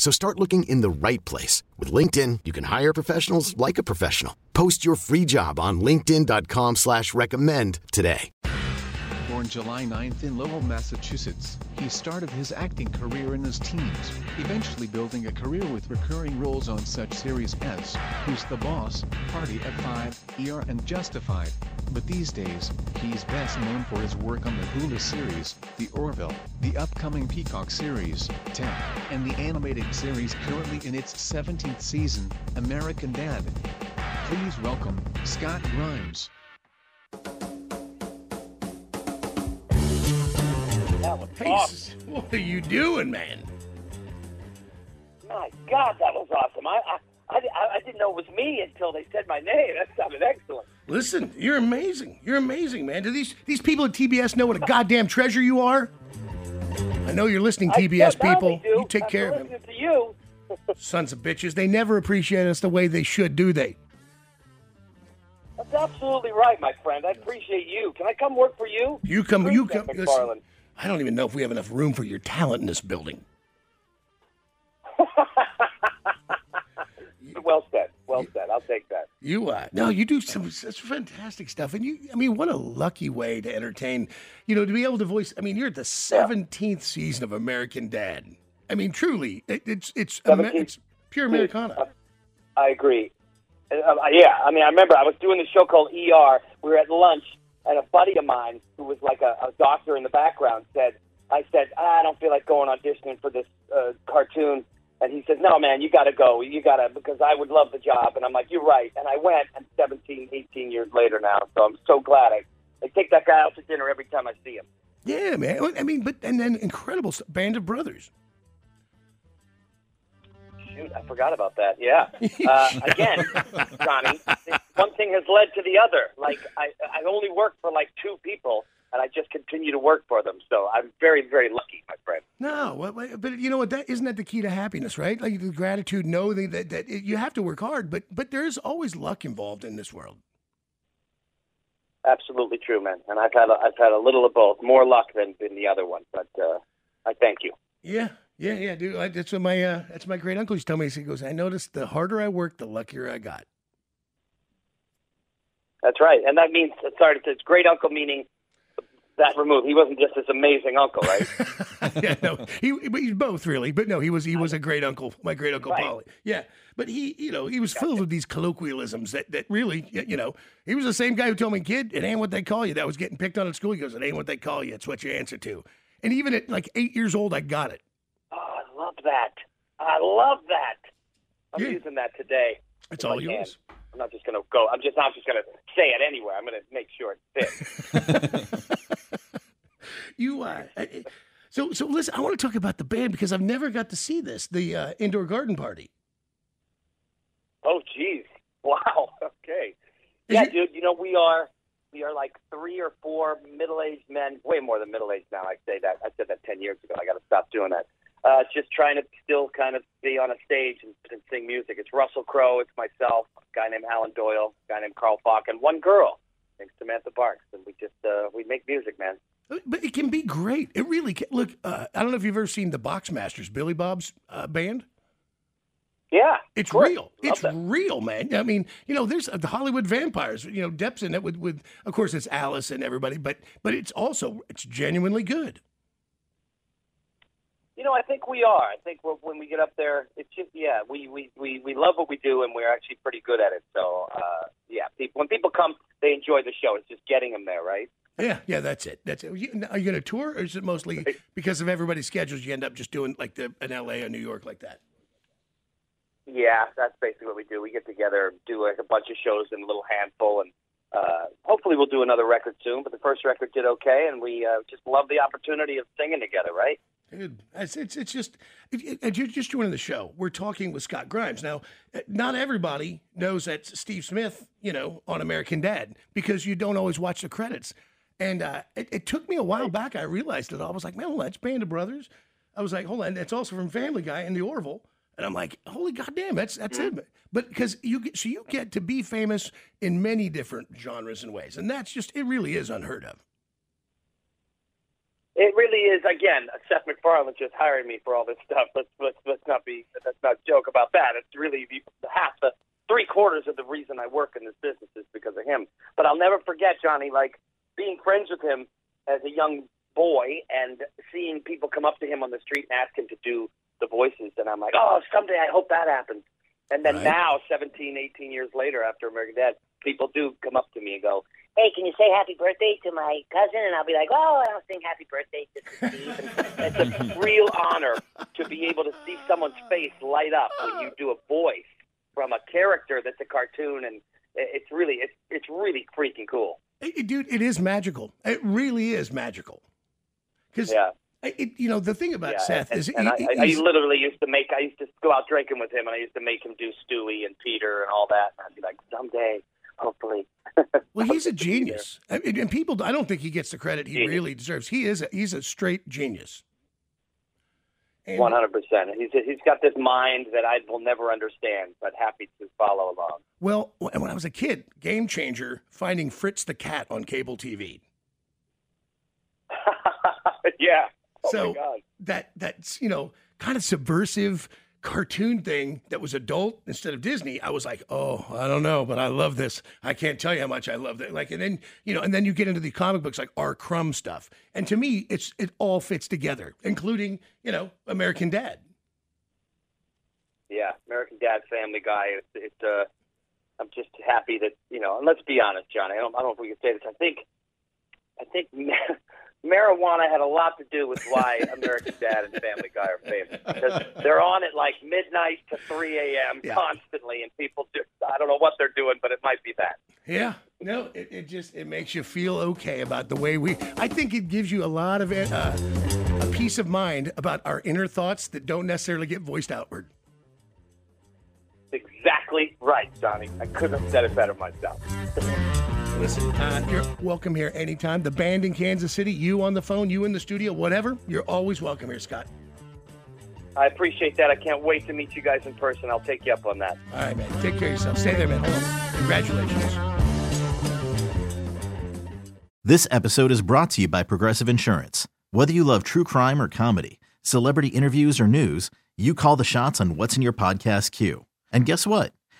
So start looking in the right place. With LinkedIn, you can hire professionals like a professional. Post your free job on linkedin.com slash recommend today. Born July 9th in Lowell, Massachusetts, he started his acting career in his teens, eventually building a career with recurring roles on such series as Who's the Boss, Party of 5, ER and Justified. But these days, he's best known for his work on the Hulu series, The Orville, the upcoming Peacock series, Ted, and the animated series currently in its 17th season, American Dad. Please welcome, Scott Grimes. Hey, awesome. what are you doing, man? My God, that was awesome. I, I, I, I didn't know it was me until they said my name. That sounded excellent. Listen, you're amazing. You're amazing, man. Do these these people at TBS know what a goddamn treasure you are? I know you're listening, TBS people. You take After care of them. to you. Sons of bitches. They never appreciate us the way they should, do they? That's absolutely right, my friend. I appreciate you. Can I come work for you? You come. You come. Listen, I don't even know if we have enough room for your talent in this building. Well said. I'll take that. You are. No, you do some such fantastic stuff. And you, I mean, what a lucky way to entertain, you know, to be able to voice. I mean, you're at the 17th season of American Dad. I mean, truly, it, it's, it's, it's pure Americana. I agree. Uh, uh, yeah, I mean, I remember I was doing the show called ER. We were at lunch, and a buddy of mine who was like a, a doctor in the background said, I said, I don't feel like going auditioning for this uh, cartoon. And he says, No, man, you got to go. You got to, because I would love the job. And I'm like, You're right. And I went, and 17, 18 years later now. So I'm so glad. I, I take that guy out to dinner every time I see him. Yeah, man. I mean, but, and then incredible stuff. Band of Brothers. Shoot, I forgot about that. Yeah. Uh, again, Johnny, one thing has led to the other. Like I, I only work for like two people, and I just continue to work for them. So I'm very, very lucky, my friend. No, but you know what? That isn't that the key to happiness, right? Like the gratitude, knowing that that you have to work hard, but but there is always luck involved in this world. Absolutely true, man. And I've had a, I've had a little of both, more luck than, than the other one. But uh, I thank you. Yeah, yeah, yeah, dude. I, that's what my uh, that's my great uncle used to tell me. He goes, "I noticed the harder I work, the luckier I got." That's right, and that means sorry, it's great uncle meaning that removed. He wasn't just this amazing uncle, right? yeah, no, he but he's both really, but no, he was he was a great uncle, my great uncle Right. Polly. Yeah, but he, you know, he was filled with these colloquialisms that that really, you know, he was the same guy who told me, "Kid, it ain't what they call you." That was getting picked on at school. He goes, "It ain't what they call you; it's what you answer to." And even at like eight years old, I got it. oh, I love that. I love that. I'm Yeah. using that today. It's all yours. I'm not just to go. I'm just not just to say it anywhere. I'm to make sure it fits. You, uh, I- I- so so listen. I want to talk about the band because I've never got to see this, the uh, indoor garden party. oh, geez. Wow. Okay. Is Yeah, it- dude. You know we are we are like three or four middle-aged men. Way more than middle-aged now. I say that. I said that ten years ago. I got to stop doing that. Uh, just trying to still kind of be on a stage and, and sing music. It's Russell Crowe. It's myself. A guy named Alan Doyle. A guy named Carl Falk, and one girl named Samantha Barks. And we just uh, we make music, man. But it can be great. It really can. Look, uh, I don't know if you've ever seen the Boxmasters, Billy Bob's uh, band. Yeah, It's real. Love It's that. real, man. I mean, you know, there's uh, the Hollywood vampires. You know, Depp's in it with, with, of course, it's Alice and everybody, but but it's also it's genuinely good. You know, I think we are. I think when when we get up there, it's just yeah, we we we we love what we do, and we're actually pretty good at it. So uh, yeah, people when people come, they enjoy the show. It's just getting them there, right? Yeah, yeah, that's it. That's it. You, are you going to tour, or is it mostly because of everybody's schedules? You end up just doing like the an L.A. or New York like that. Yeah, that's basically what we do. We get together, do like a bunch of shows in a little handful, and uh, hopefully we'll do another record soon. But the first record did okay, and we uh, just love the opportunity of singing together, right? Dude, it's, it's, it's just, it, you're just joining the show. We're talking with Scott Grimes. Now, uh, not everybody knows that Steve Smith, you know, on American Dad because you don't always watch the credits. And uh, it, it took me a while back. I realized it. I was like, man, well, that's Band of Brothers. I was like, hold on, that's also from Family Guy and The Orville. And I'm like, holy goddamn, that's that's it. But because you get, so you get to be famous in many different genres and ways, and that's just it. Really is unheard of. It really is. Again, Seth MacFarlane just hired me for all this stuff. Let's let's let's not be let's not joke about that. It's really half the three quarters of the reason I work in this business is because of him. But I'll never forget Johnny, like being friends with him as a young boy and seeing people come up to him on the street and ask him to do the voices, and I'm like, oh, someday I hope that happens. And then Right. now, 17, 18 years later, after American Dad, people do come up to me and go, hey, can you say happy birthday to my cousin? And I'll be like, oh, I don't sing happy birthday to Steve. It's a real honor to be able to see someone's face light up when you do a voice from a character that's a cartoon, and it's really, it's, it's really freaking cool. It- dude, it is magical. It really is magical. Because Yeah. it, you know, the thing about Yeah, Seth and, is and I, he- I, I literally used to make. I used to go out drinking with him, and I used to make him do Stewie and Peter and all that. And I'd be like, someday, hopefully. Well, he's a I'll be there. genius, I mean, and people. I don't think he gets the credit he Genius. really deserves. He is. A, he's a straight genius. One hundred percent. He's he's got this mind that I will never understand, but happy to follow along. Well, wh- when I was a kid, Game Changer, finding Fritz the cat on cable TV. yeah. Oh so my God. that that's you know kind of subversive cartoon thing that was adult instead of Disney. I was like, oh, I don't know, but I love this. I can't tell you how much I love that. Like, and then you know, and then you get into the comic books like R. Crumb stuff, and to me, it's it all fits together, including you know American Dad. Yeah, American Dad, Family Guy. It's, it's uh, I'm just happy that you know. And let's be honest, Johnny. I don't, I don't know if we can say this. I think, I think ma- marijuana had a lot to do with why American Dad and Family Guy are famous because they're on at like midnight to 3 a.m. Yeah. constantly, and people just I don't know what they're doing, but it might be that. Yeah, no, it, it just it makes you feel okay about the way we. I think it gives you a lot of uh, a peace of mind about our inner thoughts that don't necessarily get voiced outward. Exactly right, Johnny. I couldn't have said it better myself. Listen, uh, you're welcome here anytime. The band in Kansas City, you on the phone, you in the studio, whatever. You're always welcome here, Scott. I appreciate that. I can't wait to meet you guys in person. I'll take you up on that. All right, man. Take care of yourself. Stay there, man. Hold on. Congratulations. This episode is brought to you by Progressive Insurance. Whether you love true crime or comedy, celebrity interviews or news, you call the shots on what's in your podcast queue. And guess what?